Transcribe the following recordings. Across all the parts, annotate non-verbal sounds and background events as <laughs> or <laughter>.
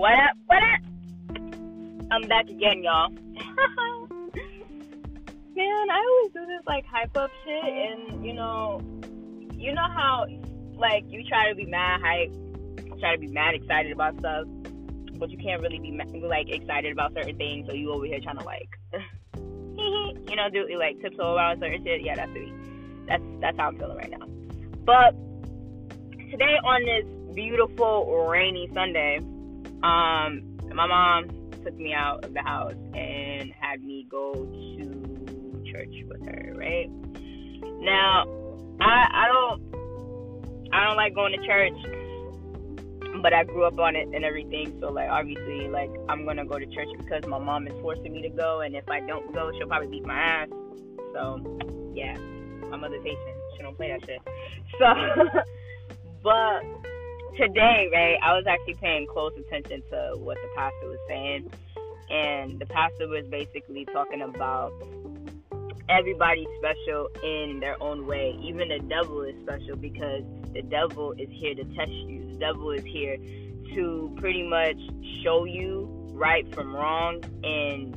What up? What up? I'm back again, y'all. <laughs> Man, I always do this like hype up shit, and you know, you know how like you try to be mad hype, try to be mad excited about stuff, but you can't really be like excited about certain things. So you over here trying to like, <laughs> you know, do like tiptoe around certain shit. Yeah, that's me. That's that's how I'm feeling right now. But today on this beautiful rainy Sunday, um, my mom took me out of the house and had me go to church with her. Right now, I I don't I don't like going to church, but I grew up on it and everything. So like obviously like I'm gonna go to church because my mom is forcing me to go, and if I don't go, she'll probably beat my ass. So yeah, my mother's Haitian. She don't play that shit. So, <laughs> but today, right, I was actually paying close attention to what the pastor was saying. And the pastor was basically talking about everybody's special in their own way. Even the devil is special because the devil is here to test you. The devil is here to pretty much show you right from wrong and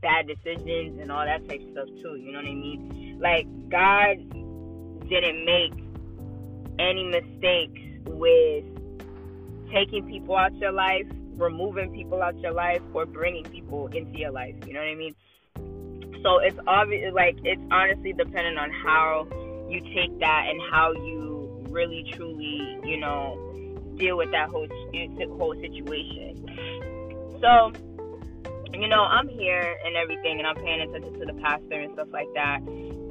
bad decisions and all that type of stuff too. You know what I mean? Like God didn't make any mistakes with taking people out your life, removing people out your life, or bringing people into your life. You know what I mean? So it's obvious, like it's honestly dependent on how you take that and how you really truly, you know, deal with that whole whole situation. So, you know, I'm here and everything, and I'm paying attention to the pastor and stuff like that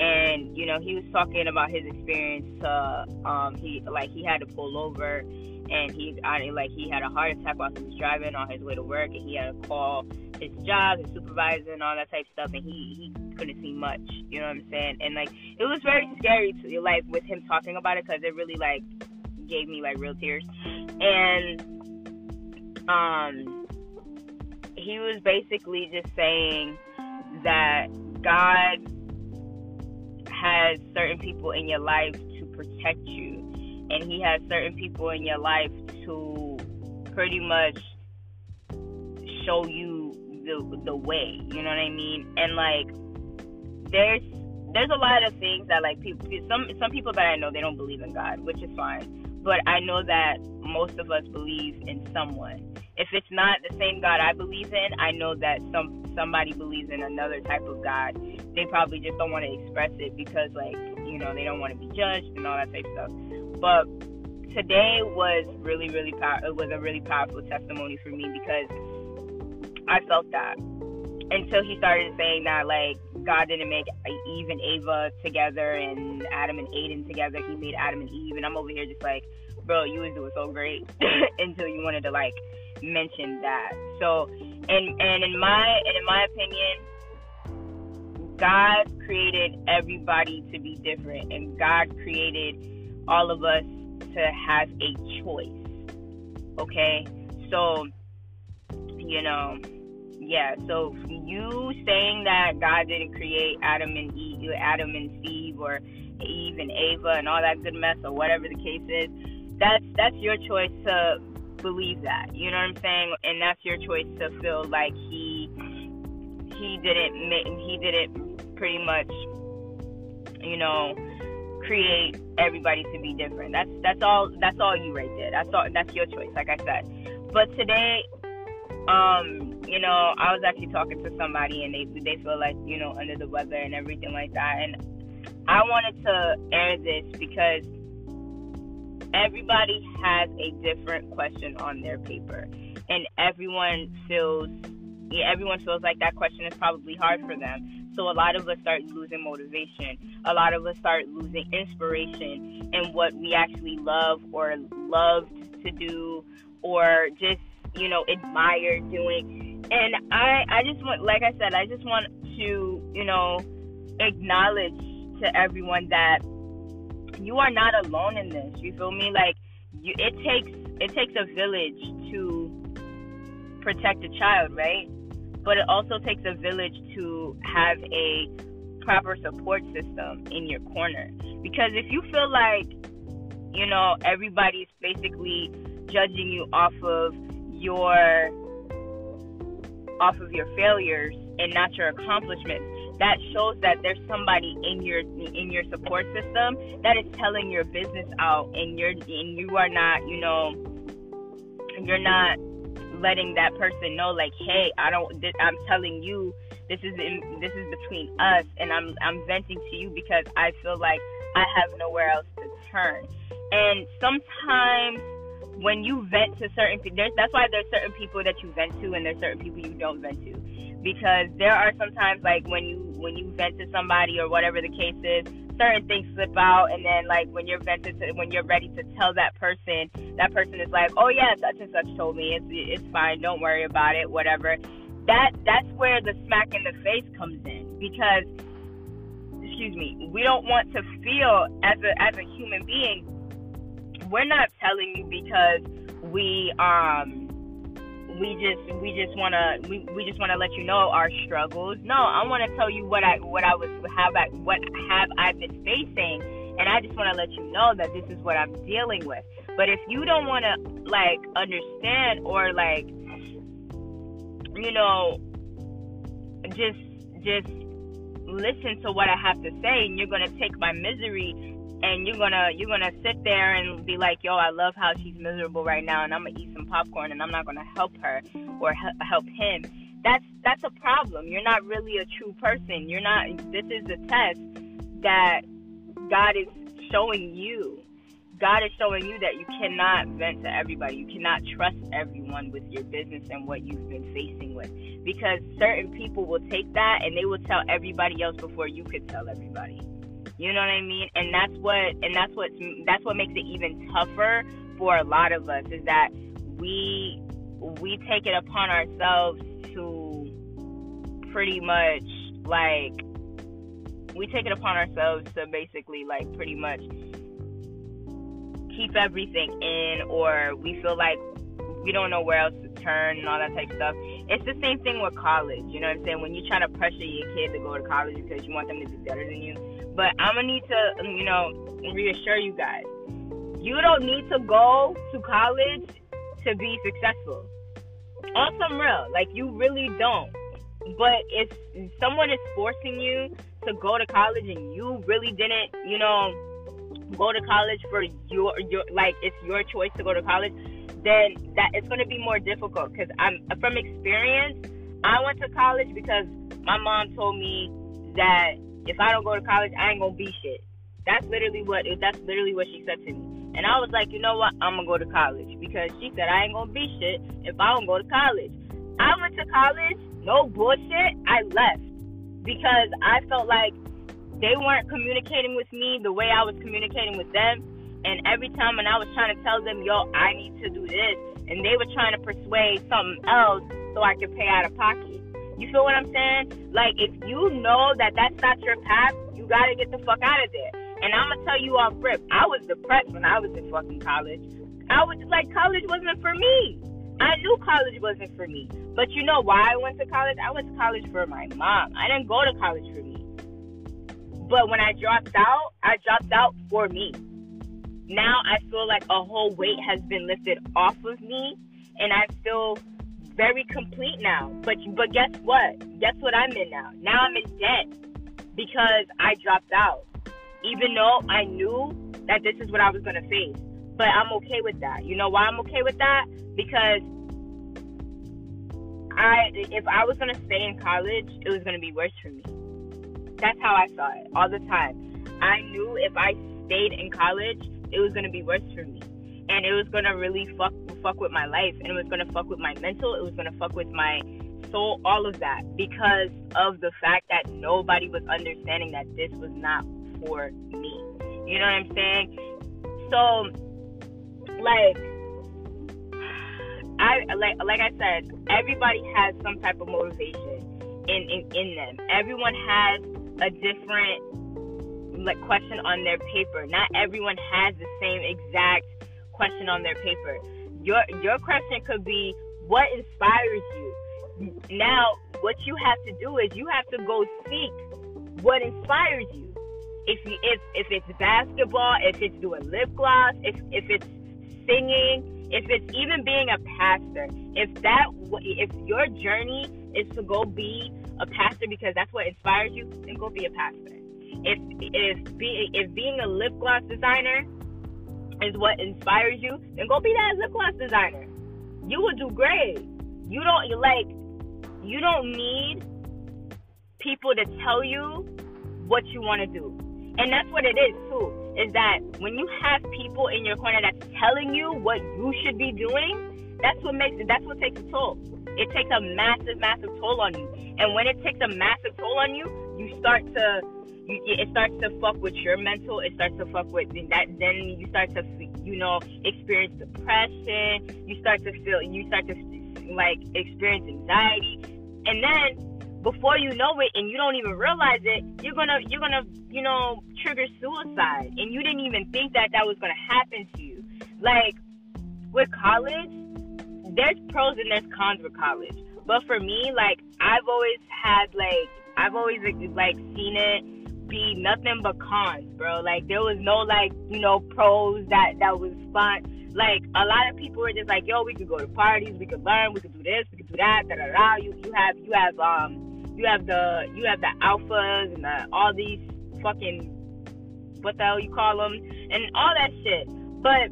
and you know he was talking about his experience to um he like he had to pull over and he I, like he had a heart attack while he was driving on his way to work and he had to call his job his supervisor and all that type of stuff and he he couldn't see much you know what i'm saying? And like it was very scary to like with him talking about it because it really like gave me like real tears. And um he was basically just saying that god has certain people in your life to protect you, and He has certain people in your life to pretty much show you the the way. You know what I mean? And like, there's there's a lot of things that like people some some people that I know they don't believe in God, which is fine. But I know that most of us believe in someone. If it's not the same God I believe in, I know that some somebody believes in another type of God, they probably just don't want to express it because, like, you know, they don't want to be judged and all that type of stuff. But today was really, really power. It was a really powerful testimony for me because I felt that until he started saying that, like, God didn't make Eve and Ava together and Adam and Aiden together. He made Adam and Eve, and I'm over here just like, bro, you was doing so great <laughs> until you wanted to like mention that. So and and in my and in my opinion, God created everybody to be different, and God created all of us to have a choice. Okay, so you know, yeah. So you saying that God didn't create Adam and Eve, Adam and Steve, or Eve and Ava, and all that good mess, or whatever the case is, that's that's your choice to believe that. You know what I'm saying? And that's your choice to feel like he he didn't make he didn't pretty much you know create everybody to be different. That's that's all that's all you right there. That's all that's your choice, like I said. But today, um, you know, I was actually talking to somebody and they they feel like, you know, under the weather and everything like that. And I wanted to air this because everybody has a different question on their paper and everyone feels everyone feels like that question is probably hard for them. So a lot of us start losing motivation. A lot of us start losing inspiration in what we actually love or loved to do or just, you know, admire doing. And I I just want like I said, I just want to, you know, acknowledge to everyone that you are not alone in this. You feel me? Like you, it takes it takes a village to protect a child, right? But it also takes a village to have a proper support system in your corner. Because if you feel like, you know, everybody's basically judging you off of your off of your failures and not your accomplishments that shows that there's somebody in your in your support system that is telling your business out and you're and you are not you know you're not letting that person know like hey i don't i'm telling you this is in, this is between us and i'm i'm venting to you because i feel like i have nowhere else to turn. And sometimes when you vent to certain people that's why there's certain people that you vent to and there's certain people you don't vent to. Because there are sometimes like when you when you vent to somebody or whatever the case is certain things slip out and then like when you're vented to when you're ready to tell that person that person is like oh yeah such and such told me. It's it's fine. Don't worry about it. Whatever. That that's where the smack in the face comes in because excuse me we don't want to feel as a as a human being we're not telling you because we um we just we just want to we, we just want to let you know our struggles. No i want to tell you what i what i was have I, what have i been facing and i just want to let you know that this is what i'm dealing with. But if you don't want to like understand or like you know just just listen to what i have to say and you're going to take my misery and you're gonna you're gonna sit there and be like, yo, I love how she's miserable right now, and I'm gonna eat some popcorn, and I'm not gonna help her or help him. That's that's a problem. You're not really a true person. You're not. This is a test that God is showing you. God is showing you that you cannot vent to everybody. You cannot trust everyone with your business and what you've been facing with. Because certain people will take that and they will tell everybody else before you could tell everybody. You know what I mean? And that's what and that's what that's what makes it even tougher for a lot of us is that we we take it upon ourselves to pretty much like we take it upon ourselves to basically like pretty much keep everything in or we feel like we don't know where else to turn and all that type of stuff. It's the same thing with college. You know what I'm saying? When you try to pressure your kid to go to college because you want them to be better than you, but I'm gonna need to, um, you know, reassure you guys. You don't need to go to college to be successful. On some real, like you really don't. But if someone is forcing you to go to college and you really didn't, you know, go to college for your your like it's your choice to go to college, then that it's going to be more difficult because I'm from experience. I went to college because my mom told me that if I don't go to college, I ain't gonna be shit. That's literally what that's literally what she said to me. And I was like, you know what? I'm gonna go to college because she said I ain't gonna be shit if I don't go to college. I went to college, no bullshit. I left because I felt like they weren't communicating with me the way I was communicating with them. And every time when I was trying to tell them, yo, I need to do this, and they were trying to persuade something else so I could pay out of pocket. You feel what I'm saying? Like, if you know that that's not your path, you gotta get the fuck out of there. And I'm gonna tell you off rip, I was depressed when I was in fucking college. I was like, college wasn't for me. I knew college wasn't for me. But you know why I went to college? I went to college for my mom. I didn't go to college for me. But when I dropped out, I dropped out for me. Now I feel like a whole weight has been lifted off of me, and I feel very complete now. But but guess what? Guess what I'm in now? Now I'm in debt because I dropped out. Even though I knew that this is what I was gonna face. But I'm okay with that. You know why I'm okay with that? Because I if I was gonna stay in college, it was gonna be worse for me. That's how I saw it all the time. I knew if I stayed in college, it was gonna be worse for me and it was gonna really fuck fuck with my life and it was gonna fuck with my mental it was gonna fuck with my soul all of that because of the fact that nobody was understanding that this was not for me. You know what i'm saying? So like i like like i said everybody has some type of motivation in in, in them. Everyone has a different like question on their paper. Not everyone has the same exact question on their paper. Your your question could be what inspires you. Now, what you have to do is you have to go seek what inspires you. If you if if it's basketball, if it's doing lip gloss, if if it's singing, if it's even being a pastor, if that if your journey is to go be a pastor because that's what inspires you, then go be a pastor. If if be, if being a lip gloss designer is what inspires you, then go be that lip gloss designer. You will do great. You don't like you don't need people to tell you what you want to do. And that's what it is too. Is that when you have people in your corner that's telling you what you should be doing, that's what makes it that's what takes a toll. It takes a massive, massive toll on you. And when it takes a massive toll on you, you start to you, it starts to fuck with your mental. It starts to fuck with that. Then you start to, you know, experience depression. You start to feel. You start to like experience anxiety, and then before you know it, and you don't even realize it, you're gonna you're gonna you know trigger suicide, and you didn't even think that that was gonna happen to you. Like with college, there's pros and there's cons with college. But for me, like I've always had like I've always like seen it be nothing but cons, bro. Like there was no like, you know, pros that that was fun. Like a lot of people were just like, yo, we could go to parties, we could learn, we could do this, we could do that, da da da. You you have you have um you have the you have the alphas and the, all these fucking what the hell you call them and all that shit. But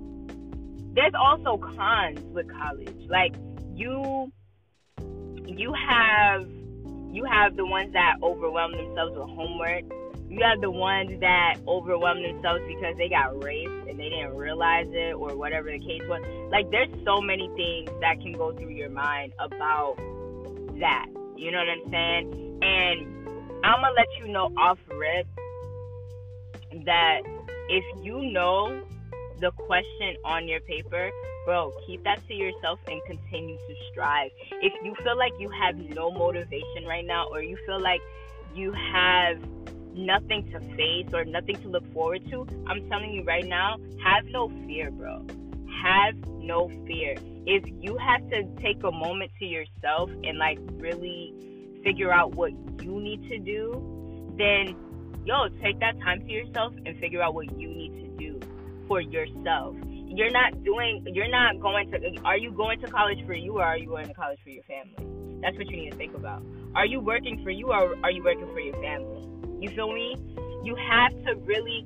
there's also cons with college. Like you you have you have the ones that overwhelm themselves with homework you have the ones that overwhelm themselves because they got raped and they didn't realize it or whatever the case was. Like there's so many things that can go through your mind about that. You know what I'm saying? And I'm gonna let you know off rip that if you know the question on your paper, bro, keep that to yourself and continue to strive. If you feel like you have no motivation right now or you feel like you have nothing to face or nothing to look forward to, I'm telling you right now, have no fear, bro. Have no fear. If you have to take a moment to yourself and like really figure out what you need to do, then yo, take that time to yourself and figure out what you need to do for yourself. You're not doing you're not going to are you going to college for you or are you going to college for your family? That's what you need to think about. Are you working for you or are you working for your family? You feel me? You have to really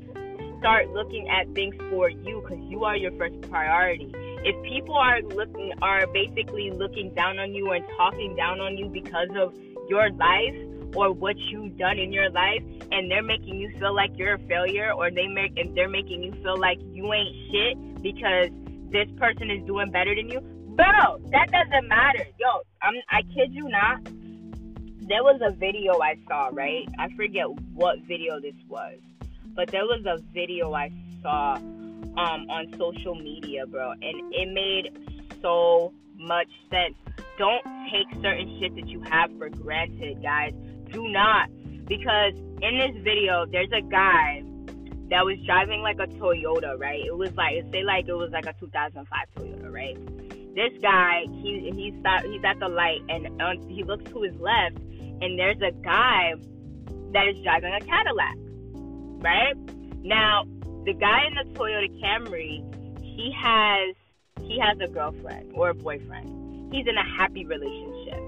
start looking at things for you because you are your first priority. If people are looking are basically looking down on you and talking down on you because of your life or what you've done in your life and they're making you feel like you're a failure or they make and they're making you feel like you ain't shit because this person is doing better than you, bro, that doesn't matter. Yo, I'm I kid you not there was a video I saw, right? I forget what video this was, but there was a video I saw um, on social media, bro, and it made so much sense. Don't take certain shit that you have for granted, guys. Do not. Because in this video, there's a guy that was driving like a Toyota, right? It was like, say like it was like a 2005 Toyota, right? This guy, he he's he's at the light and he looks to his left and there's a guy that is driving a Cadillac, right? Now, the guy in the Toyota Camry, he has he has a girlfriend or a boyfriend. He's in a happy relationship.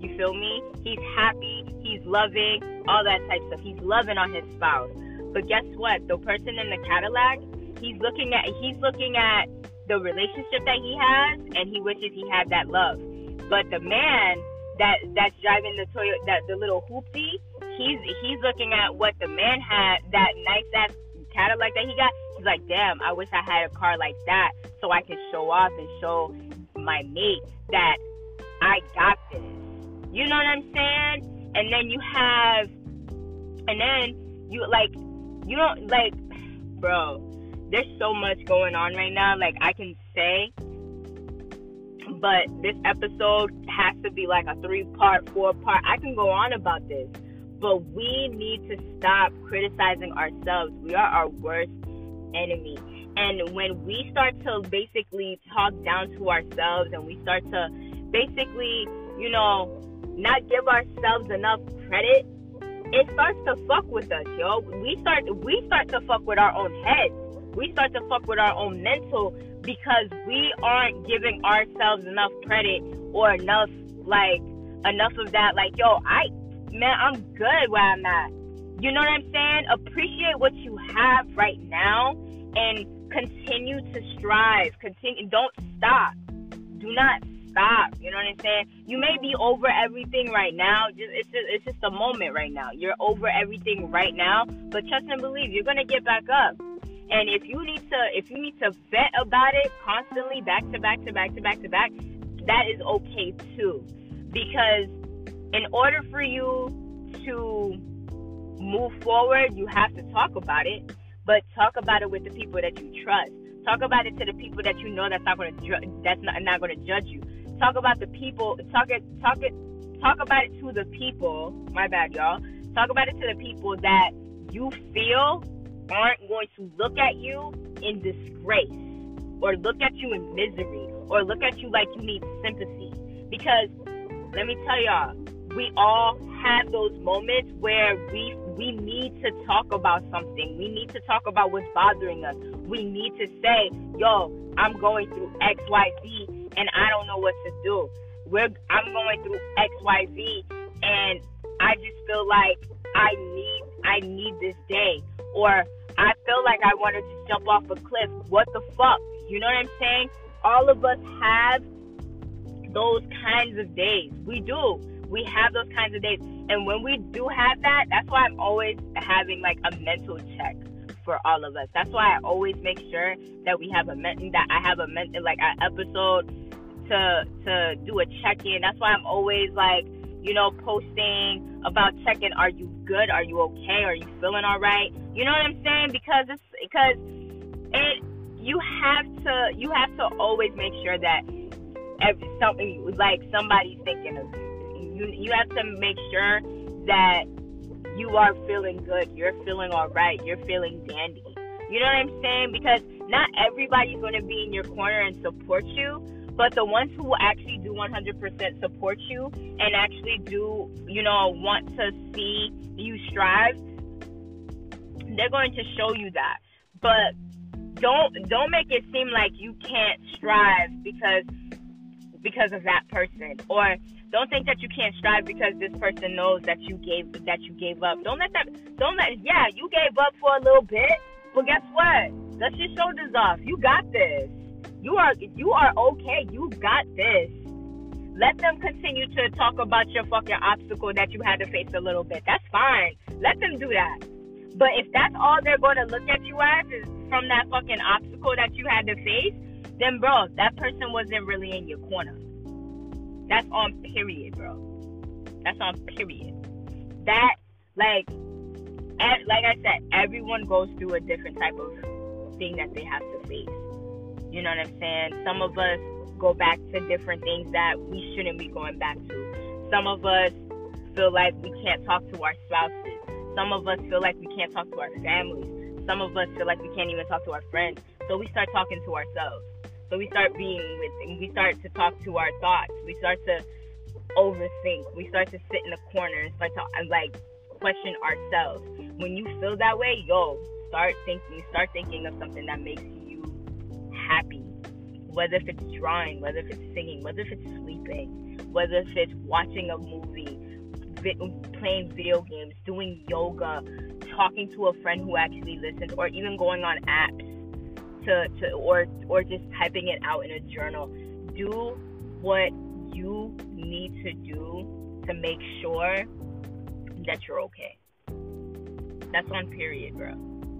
You feel me? He's happy, he's loving, all that type stuff. He's loving on his spouse. But guess what? The person in the Cadillac, he's looking at he's looking at the relationship that he has and he wishes he had that love. But the man that that's driving the Toyota, that the little hoopty, he's he's looking at what the man had, that nice ass Cadillac that he got. He's like, damn, I wish I had a car like that so I can show off and show my mate that I got this. You know what I'm saying? And then you have, and then you like, you don't like, <sighs> bro. There's so much going on right now. Like I can say but this episode has to be like a three part, four part. I can go on about this, but we need to stop criticizing ourselves. We are our worst enemy. And when we start to basically talk down to ourselves and we start to basically, you know, not give ourselves enough credit, it starts to fuck with us, yo. We start we start to fuck with our own heads. we start to fuck with our own mental because we aren't giving ourselves enough credit or enough like enough of that like yo i man i'm good where i'm at. You know what i'm saying? Appreciate what you have right now and continue to strive. Continue don't stop. Do not stop. You know what i'm saying? You may be over everything right now. Just it's just it's just a moment right now. You're over everything right now but trust and believe you're gonna get back up and if you need to if you need to vet about it constantly back to back to back to back to back, that is okay too. Because in order for you to move forward, you have to talk about it, but talk about it with the people that you trust. Talk about it to the people that you know that's not going to that's not, not going to judge you. Talk about the people. Talk it. Talk it. Talk about it to the people. My bad, y'all. Talk about it to the people that you feel aren't going to look at you in disgrace or look at you in misery or look at you like you need sympathy. Because let me tell y'all, we all have those moments where we we need to talk about something. We need to talk about what's bothering us. We need to say, "Yo, I'm going through X, Y, Z, and I don't know what to do." We're I'm going through X, Y, Z, and I just feel like I need I need this day or I feel like I wanted to jump off a cliff. What the fuck? You know what I'm saying? All of us have those kinds of days. We do. We have those kinds of days. And when we do have that, that's why I'm always having like a mental check for all of us. That's why I always make sure that we have a mental that I have a mental like an episode to to do a check in. That's why I'm always like you know, posting about checking, are you good? Are you okay? Are you feeling all right? You know what I'm saying? Because it's because it you have to you have to always make sure that every something like somebody's thinking of you. You you have to make sure that you are feeling good. You're feeling all right. You're feeling dandy. You know what I'm saying? Because not everybody's going to be in your corner and support you, but the ones who actually do 100% support you and actually do, you know, want to see you strive, they're going to show you that. But don't don't make it seem like you can't strive because because of that person or don't think that you can't strive because this person knows that you gave that you gave up. Don't let that don't let yeah, you gave up for a little bit, but guess what? Dust your shoulders off. You got this. You are you are okay. You got this. Let them continue to talk about your fucking obstacle that you had to face a little bit. That's fine. Let them do that. But if that's all they're going to look at you as is from that fucking obstacle that you had to face, then bro, that person wasn't really in your corner. That's on period, bro. That's on period. That like like I said, everyone goes through a different type of thing that they have to face. You know what I'm saying? Some of us go back to different things that we shouldn't be going back to. Some of us feel like we can't talk to our spouses. Some of us feel like we can't talk to our families. Some of us feel like we can't even talk to our friends. So we start talking to ourselves. So we start being with, and we start to talk to our thoughts. We start to overthink. We start to sit in the corner and start to uh, like question ourselves. When you feel that way, yo, start thinking, start thinking of something that makes you happy. Whether if it's drawing, whether if it's singing, whether if it's sleeping, whether if it's watching a movie, playing video games, doing yoga, talking to a friend who actually listens, or even going on apps to, to or or just typing it out in a journal. Do what you need to do to make sure that you're okay. That's on period, bro.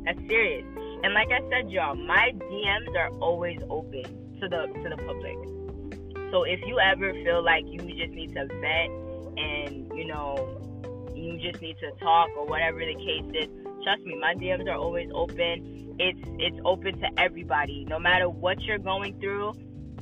That's serious. And like I said, y'all, my DMs are always open to the to the public. So if you ever feel like you just need to vet and you know you just need to talk or whatever the case is, trust me, my DMs are always open. It's it's open to everybody, no matter what you're going through.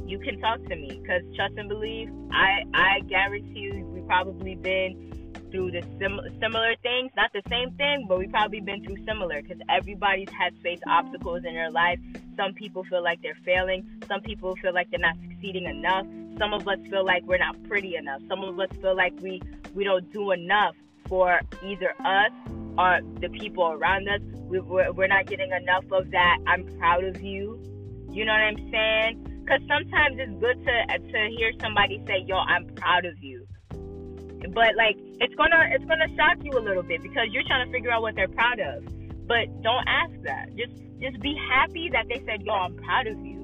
You can talk to me because trust and believe. I I guarantee you, we probably been through the sim- similar things, not the same thing, but we've probably been through similar because everybody's had faced obstacles in their life. Some people feel like they're failing. Some people feel like they're not succeeding enough. Some of us feel like we're not pretty enough. Some of us feel like we we don't do enough for either us or the people around us. We, we're, we're not getting enough of that. I'm proud of you. You know what I'm saying? Because sometimes it's good to to hear somebody say, "Yo, I'm proud of you." But like, it's gonna it's gonna shock you a little bit because you're trying to figure out what they're proud of. But don't ask that. Just just be happy that they said, "Yo, I'm proud of you."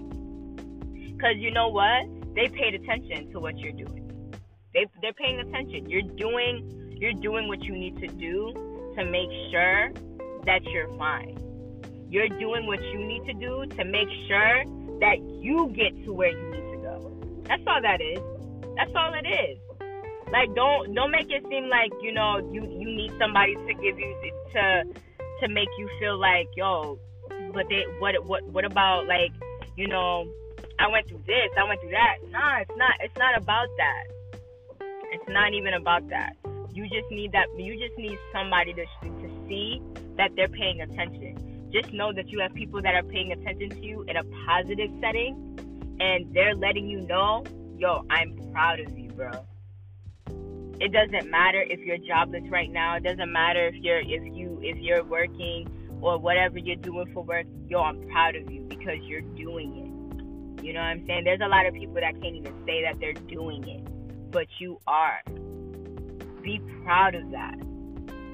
Because you know what? They paid attention to what you're doing. They they're paying attention. You're doing you're doing what you need to do to make sure that you're fine. You're doing what you need to do to make sure that you get to where you need to go. That's all that is. That's all it is. Like don't don't make it seem like you know you you need somebody to give you to to make you feel like yo, but they what what what about like you know I went through this I went through that. Nah, it's not it's not about that. It's not even about that. You just need that. You just need somebody to to see that they're paying attention. Just know that you have people that are paying attention to you in a positive setting, and they're letting you know, yo, I'm proud of you, bro. It doesn't matter if you're jobless right now. It doesn't matter if you're if you if you're working or whatever you're doing for work. Yo, I'm proud of you because you're doing it. You know what I'm saying? There's a lot of people that can't even say that they're doing it, but you are. Be proud of that.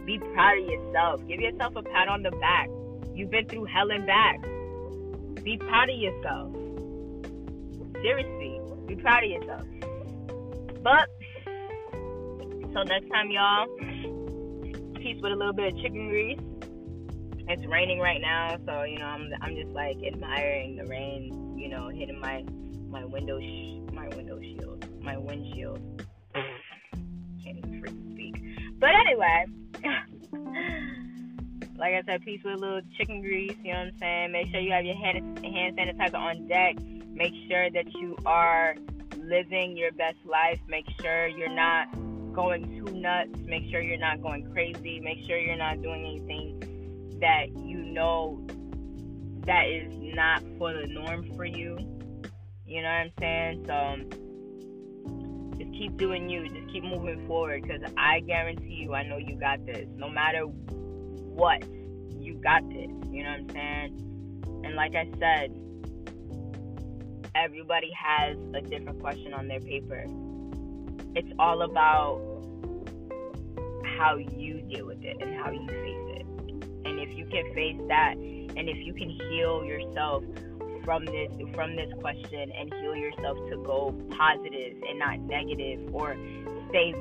Be proud of yourself. Give yourself a pat on the back. You've been through hell and back. Be proud of yourself. Seriously, be proud of yourself. But, so next time, y'all, peace with a little bit of chicken grease. It's raining right now, so you know I'm I'm just like admiring the rain, you know, hitting my my window sh- my window shield, my windshield. Can't even freaking speak. But anyway, <laughs> like I said, peace with a little chicken grease. You know what I'm saying? Make sure you have your hand hand sanitizer on deck. Make sure that you are living your best life. Make sure you're not going too nuts. Make sure you're not going crazy. Make sure you're not doing anything that you know that is not for the norm for you. You know what I'm saying? So um, just keep doing you. Just keep moving forward because I guarantee you, I know you got this. No matter what, you got this. You know what I'm saying? And like I said, everybody has a different question on their paper. It's all about how you deal with it and how you face it. And if you can face that, and if you can heal yourself from this from this question and heal yourself to go positive and not negative or stay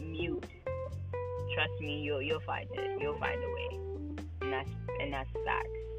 mute. Trust me, you'll you'll find it. You'll find a way. And that's and that's facts.